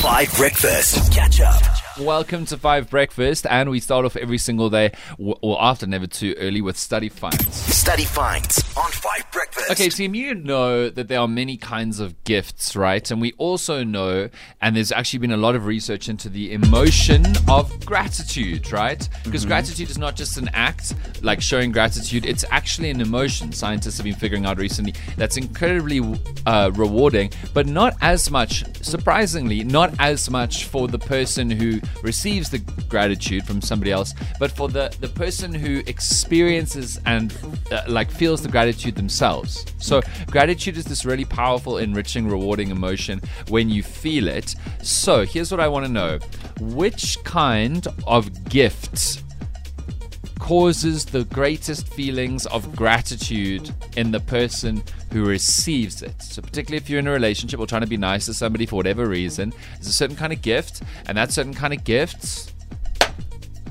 Five Breakfast. Catch up. Welcome to Five Breakfast, and we start off every single day, or after never too early, with study finds. Study finds Five Breakfast. Okay, team, you know that there are many kinds of gifts, right? And we also know, and there's actually been a lot of research into the emotion of gratitude, right? Because gratitude is not just an act, like showing gratitude, it's actually an emotion. Scientists have been figuring out recently that's incredibly uh, rewarding, but not as much, surprisingly, not as much for the person who receives the gratitude from somebody else, but for the, the person who experiences and uh, like feels the gratitude themselves. So, gratitude is this really powerful, enriching, rewarding emotion when you feel it. So, here's what I want to know which kind of gift causes the greatest feelings of gratitude in the person who receives it. So, particularly if you're in a relationship or trying to be nice to somebody for whatever reason, there's a certain kind of gift, and that certain kind of gift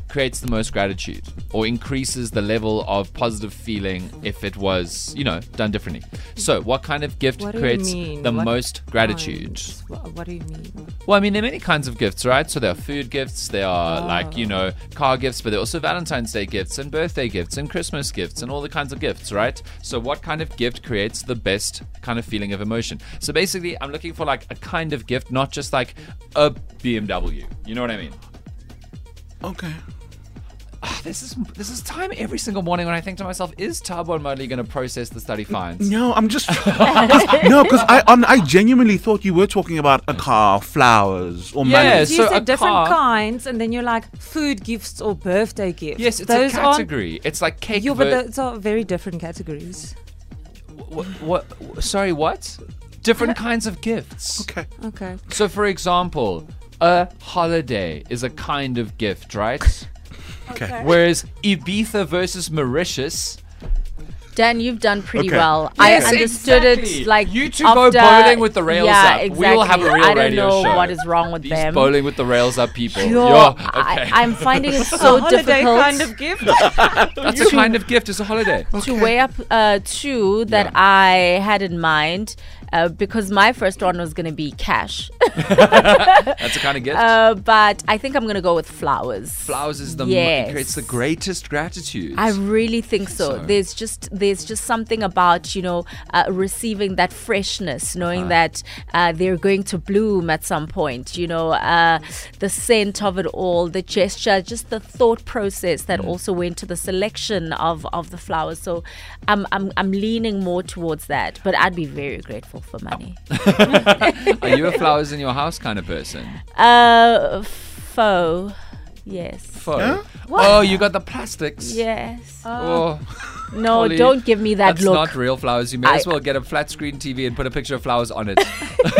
creates the most gratitude or increases the level of positive feeling if it was, you know, done differently. So, what kind of gift What do you creates the What most gratitude? kinds? What, what do you mean? Well, I mean, there are many kinds of gifts, right? So there are food gifts, there are ah. like, you know, car gifts, but there are also Valentine's Day gifts and birthday gifts and Christmas gifts and all the kinds of gifts, right? So what kind of gift creates the best kind of feeling of emotion? So basically, I'm looking for like a kind of gift, not just like a BMW. You know what I mean? Okay. This is this is time every single morning when I think to myself, is Tabo and Mudley going to process the study finds? No, I'm just 'cause- no, because I um, I genuinely thought you were talking about a car, flowers, or money. Yes. You So a said different car- kinds, and then you're like food gifts or birthday gifts. Yes, it's Those a aren't- category. It's like cake. Yeah, but ver- those are very different categories. what, what? Sorry, what? Different kinds of gifts. Okay. Okay. So, for example, a holiday is a kind of gift, right? Okay. Whereas Ibiza versus Mauritius. Dan, you've done pretty Okay. well. Yes, I understood exactly. it like You two go after- bowling with the rails yeah, up. Exactly. We'll have a real I don't know show. what is wrong with These them. bowling with the rails up people. Yo, Yeah, I, okay. I'm finding it so holiday difficult kind of gift. That's a kind of gift. It's a holiday. to weigh up uh, two that Yeah. I had in mind uh, because my first one was going to be cash, That's a kind of gift. uh, but I think I'm going to go with flowers. Flowers is the yes. it creates the greatest gratitude. I really think so. so. There's just there's just something about you know uh, receiving that freshness, knowing Uh-huh. that uh, they're going to bloom at some point. You know, uh, the scent of it all, the gesture, just the thought process that Mm. also went to the selection of of the flowers. So I'm I'm I'm leaning more towards that, but I'd be very grateful for money. Are you a flowers in your house kind of person? Uh, faux, yes, Faux. Oh, you got the plastics. yes. Oh. No, Ollie, don't give me that That's look. not real flowers. You may as well get a flat screen TV and put a picture of flowers on it.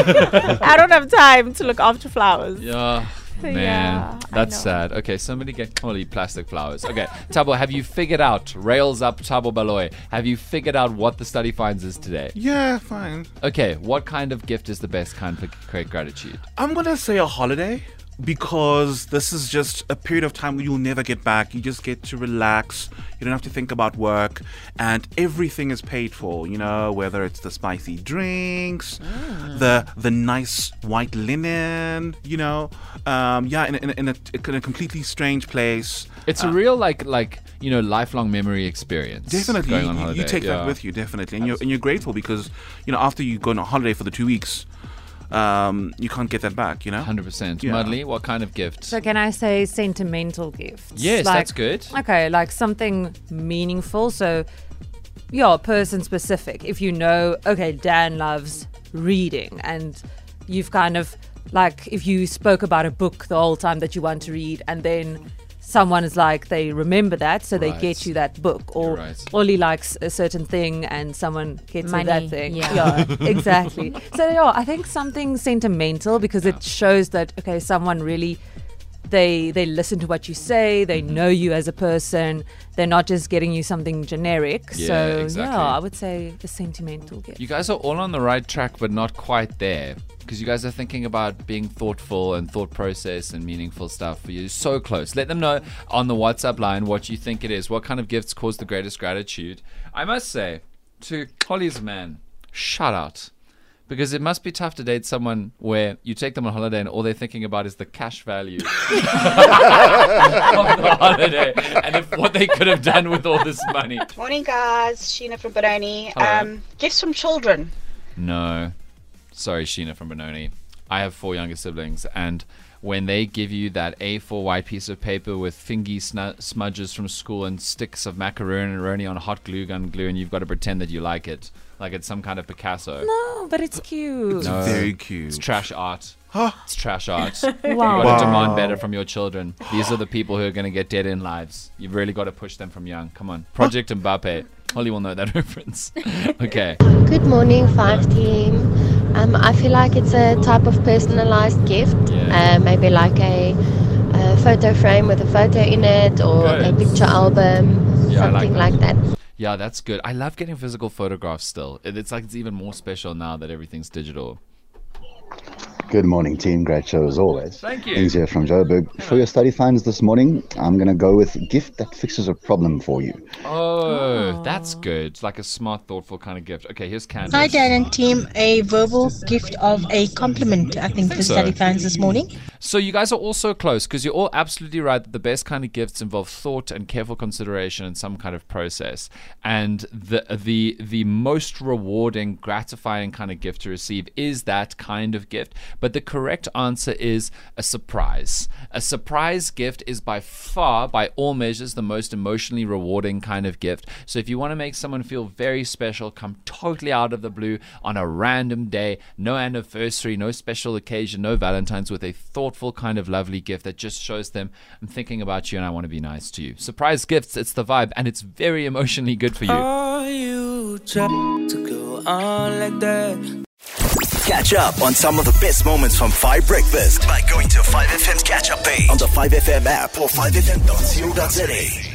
I don't have time to look after flowers. yeah. Man, Yeah, I that's know. sad. Okay, somebody get Ollie plastic flowers. Okay, Tabo, have you figured out rails up Tabo Baloy? Have you figured out what the study finds is today? Yeah, fine. Okay, what kind of gift is the best kind for create gratitude? I'm gonna say a holiday because this is just a period of time where you'll never get back. You just get to relax. You don't have to think about work, and everything is paid for. You know, whether it's the spicy drinks, the the nice white linen. You know, um, yeah, in, a- in, a, in, a, in a completely strange place. It's a real like like you know lifelong memory experience. Definitely, you, you- holiday. you take yeah. that with you, definitely, and you're and you're grateful because you know after you go on a holiday for the two weeks, um, you can't get that back. You know, Hundred percent. Yeah. Mudley, what kind of gift? So can I say sentimental gifts? yes, Like- that's good. Okay, like something meaningful. So, yeah, person specific. If you know, okay, Dan loves reading, and you've kind of like if you spoke about a book the whole time that you want to read, and then someone is like they remember that, so they get you that book, or right. Ollie likes a certain thing, and someone gets you Money, that thing. yeah. exactly. So yeah, I think something sentimental because it shows that okay, someone really they they listen to what you say they Mm-hmm. know you as a person they're not just getting you something generic Yeah, so exactly. yeah i would say a sentimental gift You guys are all on the right track, but not quite there. Because you guys are thinking about being thoughtful and thought process and meaningful stuff. For You're so close. Let them know on the WhatsApp line what you think it is. What kind of gifts cause the greatest gratitude? I must say, to Holly's man, shout out. Because it must be tough to date someone where you take them on holiday and all they're thinking about is the cash value of the holiday and if what they could have done with all this money. Morning, guys. Sheena from Benoni. Um, gifts from children. No. Sorry, Sheena from Benoni. I have four younger siblings, and when they give you that A4 white piece of paper with fingy snu- smudges from school and sticks of macaroni on hot glue gun glue, and you've got to pretend that you like it, like it's some kind of Picasso. No, but it's cute. It's No. very cute. It's trash art. It's trash art. Wow. You've got to demand better from your children. These are the people who are going to get dead in lives. You've really got to push them from young. Come on. Project Mbappe. Holly will know that reference. okay. Good morning, Five Team. Um, I feel like it's a type of personalized gift, Yeah. uh, maybe like a, a photo frame with a photo in it or a picture album, Yeah, like something that. like that. Yeah, that's good. I love getting physical photographs still. It's like it's even more special now that everything's digital. Good morning, team. Great show as always. Thank you. Things here from Joburg. For your study finds this morning, I'm going to go with gift that fixes a problem for you. Oh, oh. that's good. It's like a smart, thoughtful kind of gift. Okay, here's Candace. Hi, Dan and team. A verbal gift of a compliment, I think, for so. study fans this morning. So you guys are all so close because you're all absolutely right that the best kind of gifts involve thought and careful consideration and some kind of process. And the the the most rewarding, gratifying kind of gift to receive is that kind of gift. But the correct answer is a surprise. A surprise gift is by far, by all measures, the most emotionally rewarding kind of gift. So if you want to make someone feel very special, come totally out of the blue on a random day, no anniversary, no special occasion, no Valentine's, with a thoughtful kind of lovely gift that just shows them I'm thinking about you and I want to be nice to you. Surprise gifts, it's the vibe, and it's very emotionally good for you. Are you to go on like that? Catch up on some of the best moments from 5 Breakfast by going to 5FM's catch up page on the 5FM app or 5FM.co.za.